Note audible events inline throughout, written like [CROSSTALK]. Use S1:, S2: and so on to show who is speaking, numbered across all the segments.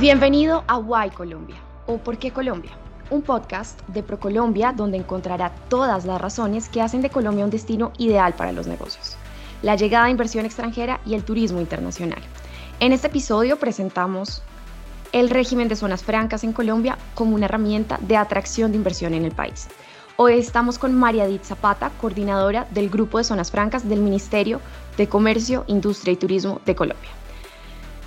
S1: Bienvenido a Why Colombia o ¿Por qué Colombia? Un podcast de ProColombia donde encontrará todas las razones que hacen de Colombia un destino ideal para los negocios, la llegada de inversión extranjera y el turismo internacional. En este episodio presentamos el régimen de zonas francas en Colombia como una herramienta de atracción de inversión en el país. Hoy estamos con María Edith Zapata, coordinadora del Grupo de Zonas Francas del Ministerio de Comercio, Industria y Turismo de Colombia.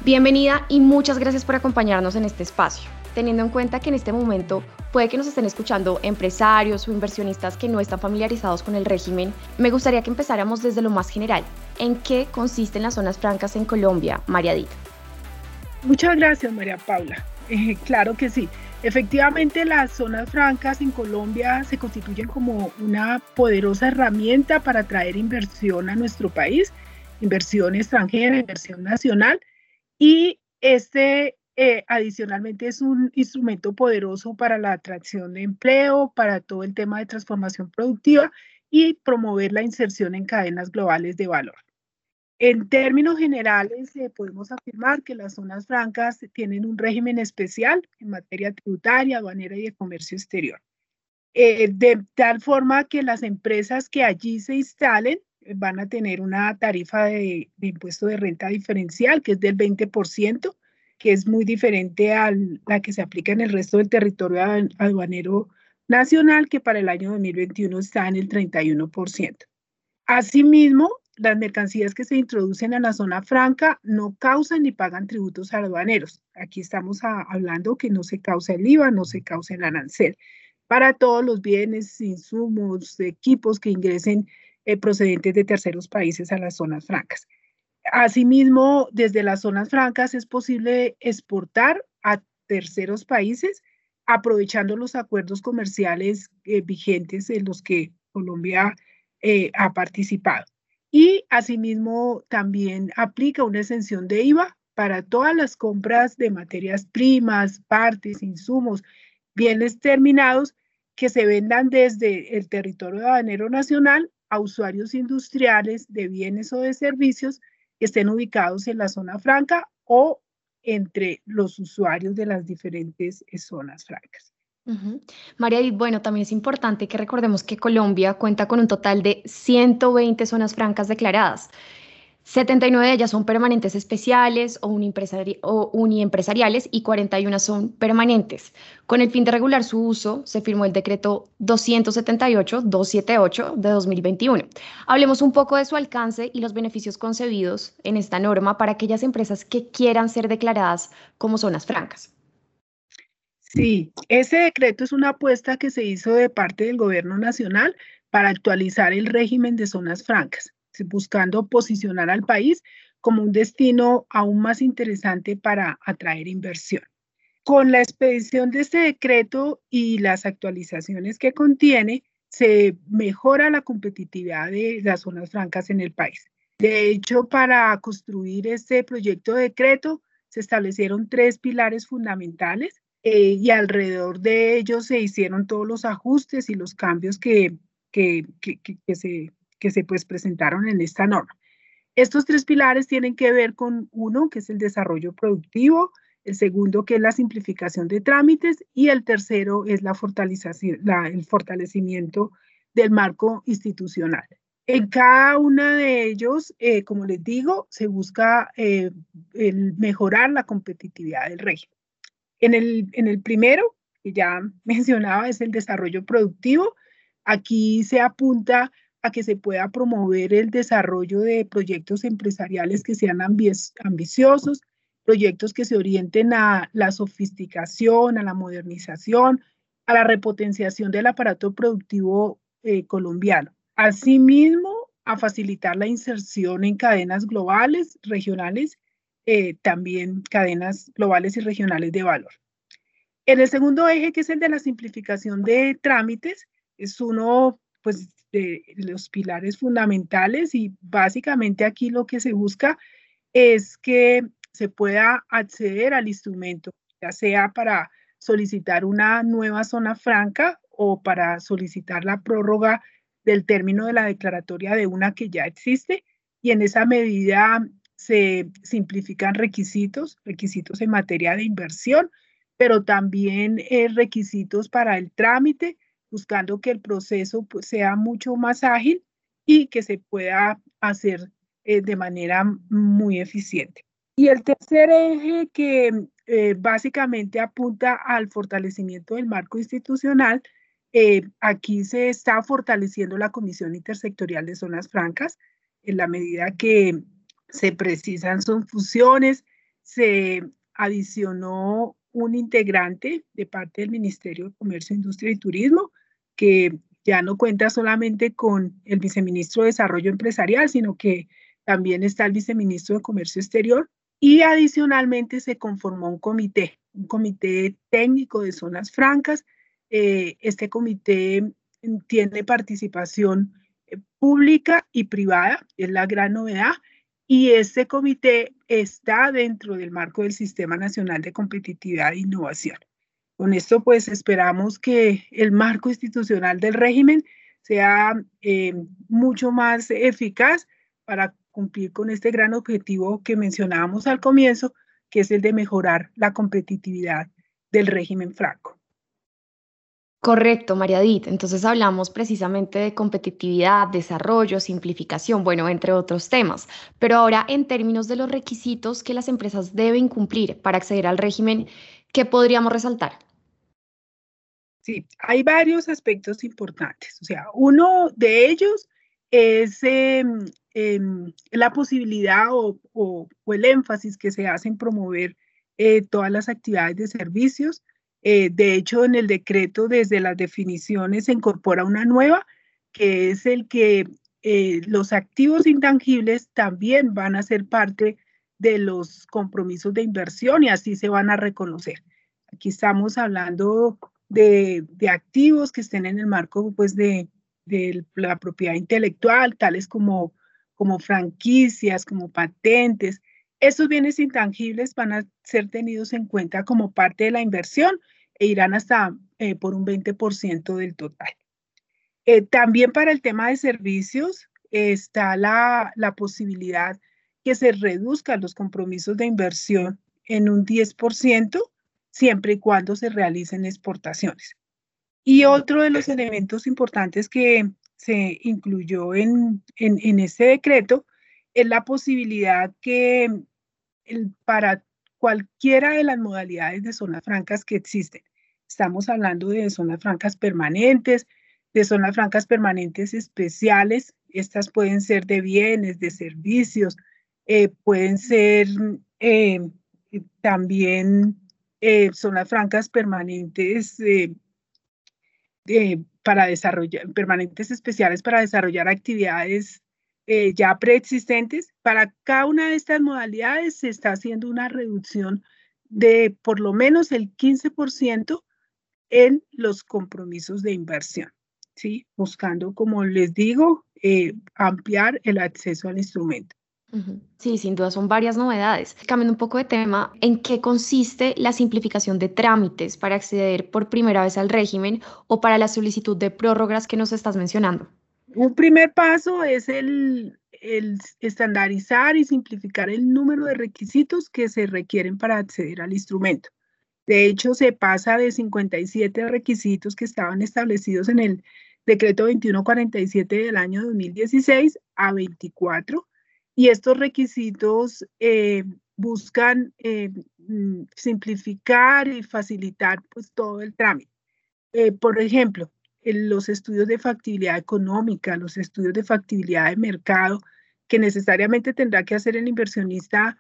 S1: Bienvenida y muchas gracias por acompañarnos en este espacio, teniendo en cuenta que en este momento puede que nos estén escuchando empresarios o inversionistas que no están familiarizados con el régimen. Me gustaría que empezáramos desde lo más general. ¿En qué consisten las zonas francas en Colombia, María Edith?
S2: Muchas gracias, María Paula. Eh, claro que sí. Efectivamente, las zonas francas en Colombia se constituyen como una poderosa herramienta para atraer inversión a nuestro país, inversión extranjera, inversión nacional y este eh, adicionalmente es un instrumento poderoso para la atracción de empleo, para todo el tema de transformación productiva y promover la inserción en cadenas globales de valor. En términos generales, eh, podemos afirmar que las zonas francas tienen un régimen especial en materia tributaria, aduanera y de comercio exterior. Eh, de tal forma que las empresas que allí se instalen van a tener una tarifa de, impuesto de renta diferencial, que es del 20%, que es muy diferente a la que se aplica en el resto del territorio aduanero nacional, que para el año 2021 está en el 31%. Asimismo, las mercancías que se introducen a la zona franca no causan ni pagan tributos aduaneros. Aquí estamos hablando que no se causa el IVA, no se causa el arancel. Para todos los bienes, insumos, equipos que ingresen eh, procedentes de terceros países a las zonas francas. Asimismo, desde las zonas francas es posible exportar a terceros países aprovechando los acuerdos comerciales eh, vigentes en los que Colombia eh, ha participado. Y asimismo también aplica una exención de IVA para todas las compras de materias primas, partes, insumos, bienes terminados que se vendan desde el territorio aduanero nacional a usuarios industriales de bienes o de servicios que estén ubicados en la zona franca o entre los usuarios de las diferentes eh, zonas francas.
S1: María Edith, bueno, también es importante que recordemos que Colombia cuenta con un total de 120 zonas francas declaradas. 79 de ellas son permanentes especiales o, uniempresariales y 41 son permanentes. Con el fin de regular su uso, se firmó el decreto 278-278 de 2021. Hablemos un poco de su alcance y los beneficios concebidos en esta norma para aquellas empresas que quieran ser declaradas como zonas francas.
S2: Sí, ese decreto es una apuesta que se hizo de parte del gobierno nacional para actualizar el régimen de zonas francas buscando posicionar al país como un destino aún más interesante para atraer inversión. Con la expedición de este decreto y las actualizaciones que contiene, se mejora la competitividad de las zonas francas en el país. De hecho, para construir este proyecto de decreto se establecieron tres pilares fundamentales eh, y alrededor de ellos se hicieron todos los ajustes y los cambios que, que, que, que se que se pues presentaron en esta norma. Estos tres pilares tienen que ver con uno, que es el desarrollo productivo, el segundo, que es la simplificación de trámites, y el tercero es la el fortalecimiento del marco institucional. En cada uno de ellos, eh, como les digo, se busca eh, el mejorar la competitividad del régimen. En el, en el primero, que ya [LAUGHS] mencionaba, es el desarrollo productivo. Aquí se apunta a que se pueda promover el desarrollo de proyectos empresariales que sean ambiciosos, proyectos que se orienten a la sofisticación, a la modernización, a la repotenciación del aparato productivo eh, colombiano. Asimismo, a facilitar la inserción en cadenas globales, regionales, eh, también cadenas globales y regionales de valor. En el segundo eje, que es el de la simplificación de trámites, es uno pues de los pilares fundamentales y básicamente aquí lo que se busca es que se pueda acceder al instrumento, ya sea para solicitar una nueva zona franca o para solicitar la prórroga del término de la declaratoria de una que ya existe y en esa medida se simplifican requisitos, requisitos en materia de inversión, pero también eh, requisitos para el trámite, buscando que el proceso pues, sea mucho más ágil y que se pueda hacer eh, de manera muy eficiente. Y el tercer eje que eh, básicamente apunta al fortalecimiento del marco institucional, aquí se está fortaleciendo la Comisión Intersectorial de Zonas Francas en la medida que se precisan sus funciones, se adicionó un integrante de parte del Ministerio de Comercio, Industria y Turismo, que ya no cuenta solamente con el viceministro de Desarrollo Empresarial, sino que también está el viceministro de Comercio Exterior. Y adicionalmente se conformó un comité, un comité técnico de zonas francas. Eh, este comité tiene participación eh, pública y privada, es la gran novedad. Y este comité está dentro del marco del Sistema Nacional de Competitividad e Innovación. Con esto, pues esperamos que el marco institucional del régimen sea eh, mucho más eficaz para cumplir con este gran objetivo que mencionábamos al comienzo, que es el de mejorar la competitividad del régimen franco.
S1: Correcto, María Edith. Entonces hablamos precisamente de competitividad, desarrollo, simplificación, bueno, entre otros temas. Pero ahora, en términos de los requisitos que las empresas deben cumplir para acceder al régimen, ¿qué podríamos resaltar?
S2: Sí, hay varios aspectos importantes. O sea, uno de ellos es em, em, la posibilidad o, el énfasis que se hace en promover eh, todas las actividades de servicios eh, de hecho, en el decreto, desde las definiciones, se incorpora una nueva, que es el que eh, los activos intangibles también van a ser parte de los compromisos de inversión y así se van a reconocer. Aquí estamos hablando de, activos que estén en el marco pues, de, de, la propiedad intelectual, tales como, como franquicias, como patentes. Estos bienes intangibles van a ser tenidos en cuenta como parte de la inversión e irán hasta eh, por un 20% del total. Eh, también para el tema de servicios está la, la posibilidad que se reduzcan los compromisos de inversión en un 10% siempre y cuando se realicen exportaciones. Y otro de los elementos importantes que se incluyó en, en, en este decreto es la posibilidad que el, para cualquiera de las modalidades de zonas francas que existen. Estamos hablando de zonas francas permanentes, de zonas francas permanentes especiales. Estas pueden ser de bienes, de servicios, eh, pueden ser eh, también eh, zonas francas permanentes para desarrollar, permanentes especiales para desarrollar actividades eh, ya preexistentes. Para cada una de estas modalidades se está haciendo una reducción de por lo menos el 15% en los compromisos de inversión, ¿sí? buscando, como les digo, eh, ampliar el acceso al instrumento.
S1: Sí, sin duda son varias novedades. Cambiando un poco de tema, ¿en qué consiste la simplificación de trámites para acceder por primera vez al régimen o para la solicitud de prórrogas que nos estás mencionando?
S2: Un primer paso es el, estandarizar y simplificar el número de requisitos que se requieren para acceder al instrumento. De hecho, se pasa de 57 requisitos que estaban establecidos en el decreto 2147 del año 2016 a 24. Y estos requisitos eh, buscan eh, mm, simplificar y facilitar pues, todo el trámite. Eh, por ejemplo, los estudios de factibilidad económica, los estudios de factibilidad de mercado, que necesariamente tendrá que hacer el inversionista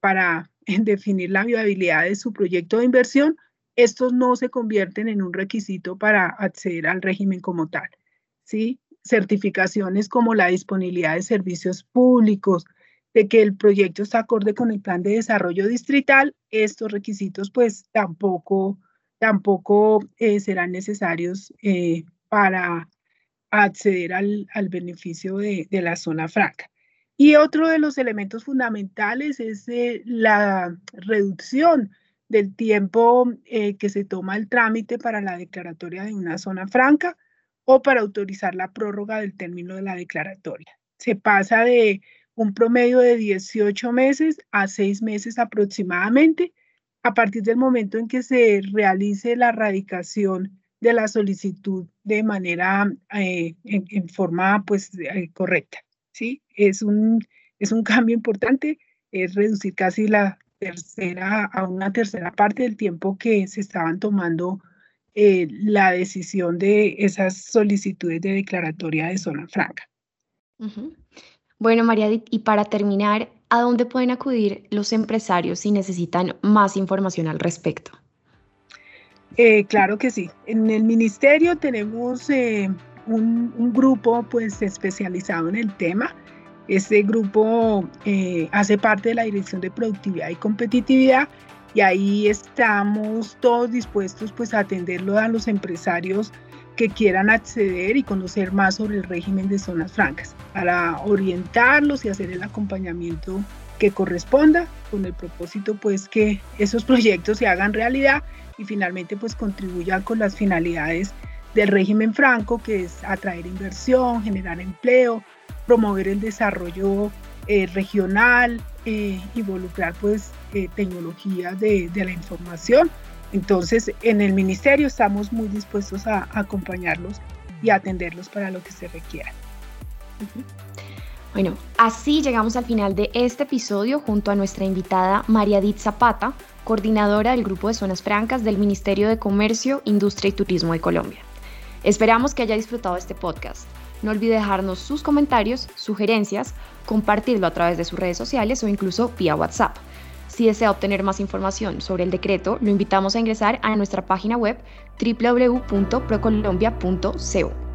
S2: para [LAUGHS] definir la viabilidad de su proyecto de inversión, estos no se convierten en un requisito para acceder al régimen como tal. ¿sí? Certificaciones como la disponibilidad de servicios públicos, de que el proyecto está acorde con el plan de desarrollo distrital, estos requisitos pues tampoco tampoco eh, serán necesarios eh, para acceder al, beneficio de, la zona franca. Y otro de los elementos fundamentales es eh, la reducción del tiempo que se toma el trámite para la declaratoria de una zona franca o para autorizar la prórroga del término de la declaratoria. Se pasa de un promedio de 18 meses a 6 meses aproximadamente, a partir del momento en que se realice la radicación de la solicitud de manera, eh, en, forma pues eh, correcta. ¿sí? Es, un, es un cambio importante, es reducir casi la tercera, a una tercera parte del tiempo que se estaban tomando eh, la decisión de esas solicitudes de declaratoria de zona franca.
S1: Bueno, María, y para terminar, ¿a dónde pueden acudir los empresarios si necesitan más información al respecto?
S2: Eh, claro que sí. En el ministerio tenemos eh, un, grupo pues especializado en el tema. Este grupo eh, hace parte de la Dirección de Productividad y Competitividad y ahí estamos todos dispuestos pues a atenderlo a los empresarios que quieran acceder y conocer más sobre el régimen de zonas francas para orientarlos y hacer el acompañamiento que corresponda con el propósito pues que esos proyectos se hagan realidad y finalmente pues contribuyan con las finalidades del régimen franco que es atraer inversión, generar empleo, promover el desarrollo eh, regional, eh, involucrar pues eh, tecnologías de, de, la información. Entonces en el ministerio estamos muy dispuestos a, acompañarlos y atenderlos para lo que se requiera.
S1: Bueno, así llegamos al final de este episodio junto a nuestra invitada María Dit Zapata, coordinadora del Grupo de Zonas Francas del Ministerio de Comercio, Industria y Turismo de Colombia. Esperamos que haya disfrutado este podcast. No olvide dejarnos sus comentarios, sugerencias, compartirlo a través de sus redes sociales o incluso vía WhatsApp. Si desea obtener más información sobre el decreto, lo invitamos a ingresar a nuestra página web www.procolombia.co.